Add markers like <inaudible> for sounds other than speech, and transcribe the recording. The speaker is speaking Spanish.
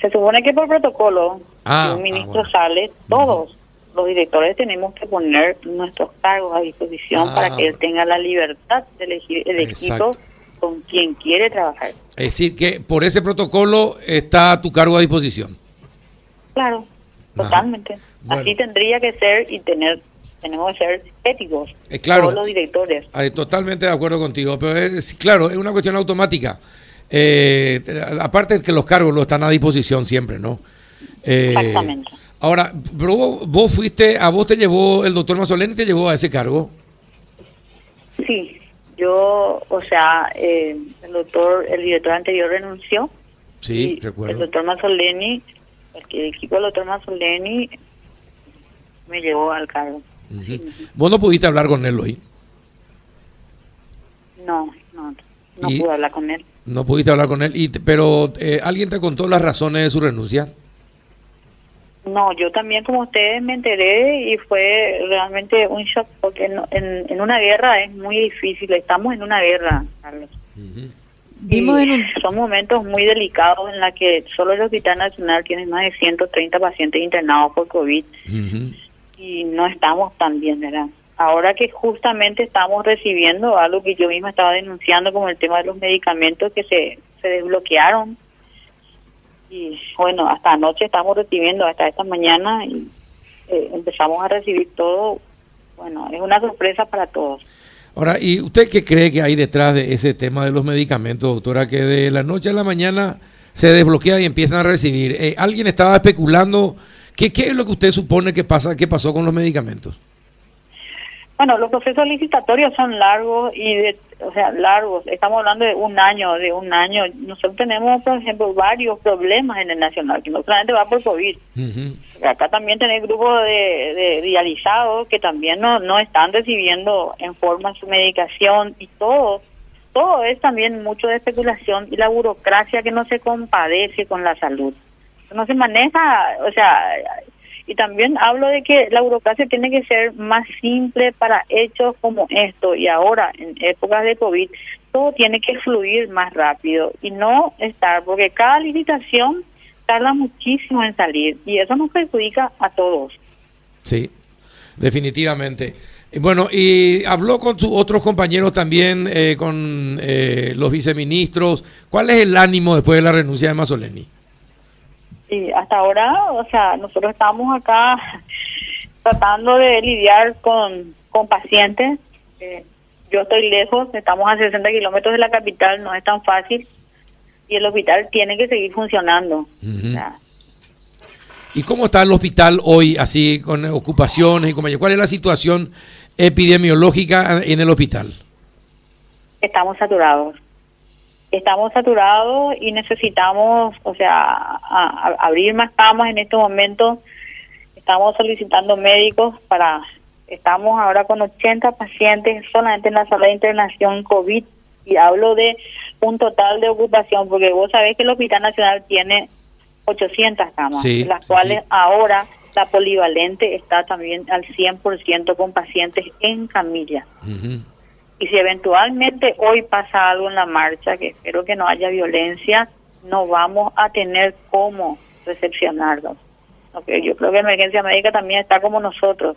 Se supone que por protocolo, Ah, si un ah, ministro bueno. sale, todos los directores tenemos que poner nuestros cargos a disposición Ah, para que él tenga la libertad de elegir el equipo con quien quiere trabajar. Es decir, que por ese protocolo está a tu cargo a disposición. Claro, totalmente. Bueno. Así tendría que ser y tener tenemos que ser éticos. Eh, claro. Todos los directores. Ay, totalmente de acuerdo contigo, pero es, claro, es una cuestión automática. Eh, aparte de que los cargos lo están a disposición siempre, ¿no? Eh, Exactamente. Ahora, pero vos, vos fuiste, a vos te llevó el doctor Mazzoleni, te llevó a ese cargo. Sí, yo, o sea, eh, el doctor, el director anterior renunció. Sí, recuerdo. El doctor Mazzoleni, el, equipo del doctor Mazzoleni me llevó al cargo. Ujú. Vos no pudiste hablar con él hoy. No, no, no Y- pude hablar con él. No pudiste hablar con él, y, te- pero eh, ¿alguien te contó las razones de su renuncia? No, yo también como ustedes me enteré y fue realmente un shock porque en, en, en una guerra es muy difícil, estamos en una guerra, Carlos. Vimos Y en un... Son momentos muy delicados en la que solo el Hospital Nacional tiene más de 130 pacientes internados por COVID y no estamos tan bien, ¿verdad? Ahora que justamente estamos recibiendo algo que yo misma estaba denunciando como el tema de los medicamentos que se, se desbloquearon y bueno, hasta anoche estamos recibiendo, hasta esta mañana y eh, empezamos a recibir todo, bueno, es una sorpresa para todos. Ahora, ¿y usted qué cree que hay detrás de ese tema de los medicamentos, doctora? Que de la noche a la mañana se desbloquea y empiezan a recibir. Eh, ¿Alguien estaba especulando? ¿Qué, ¿Qué es lo que usted supone que pasa, que pasó con los medicamentos? Bueno, los procesos licitatorios son largos y de, o sea, largos. Estamos hablando de un año, de un año. Nosotros tenemos, por ejemplo, varios problemas en el nacional, que no solamente va por COVID. Acá también tenés grupos de, de dializados que también no, no están recibiendo en forma su medicación y todo. Todo es también mucho de especulación y la burocracia que no se compadece con la salud. No se maneja, o sea, y también hablo de que la burocracia tiene que ser más simple para hechos como esto y ahora en épocas de COVID todo tiene que fluir más rápido y no estar, porque cada licitación tarda muchísimo en salir y eso nos perjudica a todos. Sí, definitivamente. Y Bueno, y habló con sus otros compañeros también, eh, con eh, los viceministros. ¿Cuál es el ánimo después de la renuncia de Mazzoleni? Y hasta ahora, o sea, nosotros estamos acá <laughs> tratando de lidiar con, con pacientes. Eh, yo estoy lejos, estamos a 60 kilómetros de la capital, no es tan fácil. Y el hospital tiene que seguir funcionando. Ujú. O sea, ¿Y cómo está el hospital hoy, así, con ocupaciones y como ¿Cuál es la situación epidemiológica en el hospital? estamos saturados. Estamos saturados y necesitamos, o sea, a- a- abrir más camas en estos momentos. Estamos solicitando médicos para, estamos ahora con 80 pacientes solamente en la sala de internación COVID y hablo de un total de ocupación, porque vos sabés que el Hospital Nacional tiene 800 camas, Sí, las cuales sí. ahora la polivalente está también al 100% con pacientes en camilla. Ujú. Y si eventualmente hoy pasa algo en la marcha, que espero que no haya violencia, no vamos a tener cómo recepcionarlos. Ok, Yo creo que emergencia médica también está como nosotros.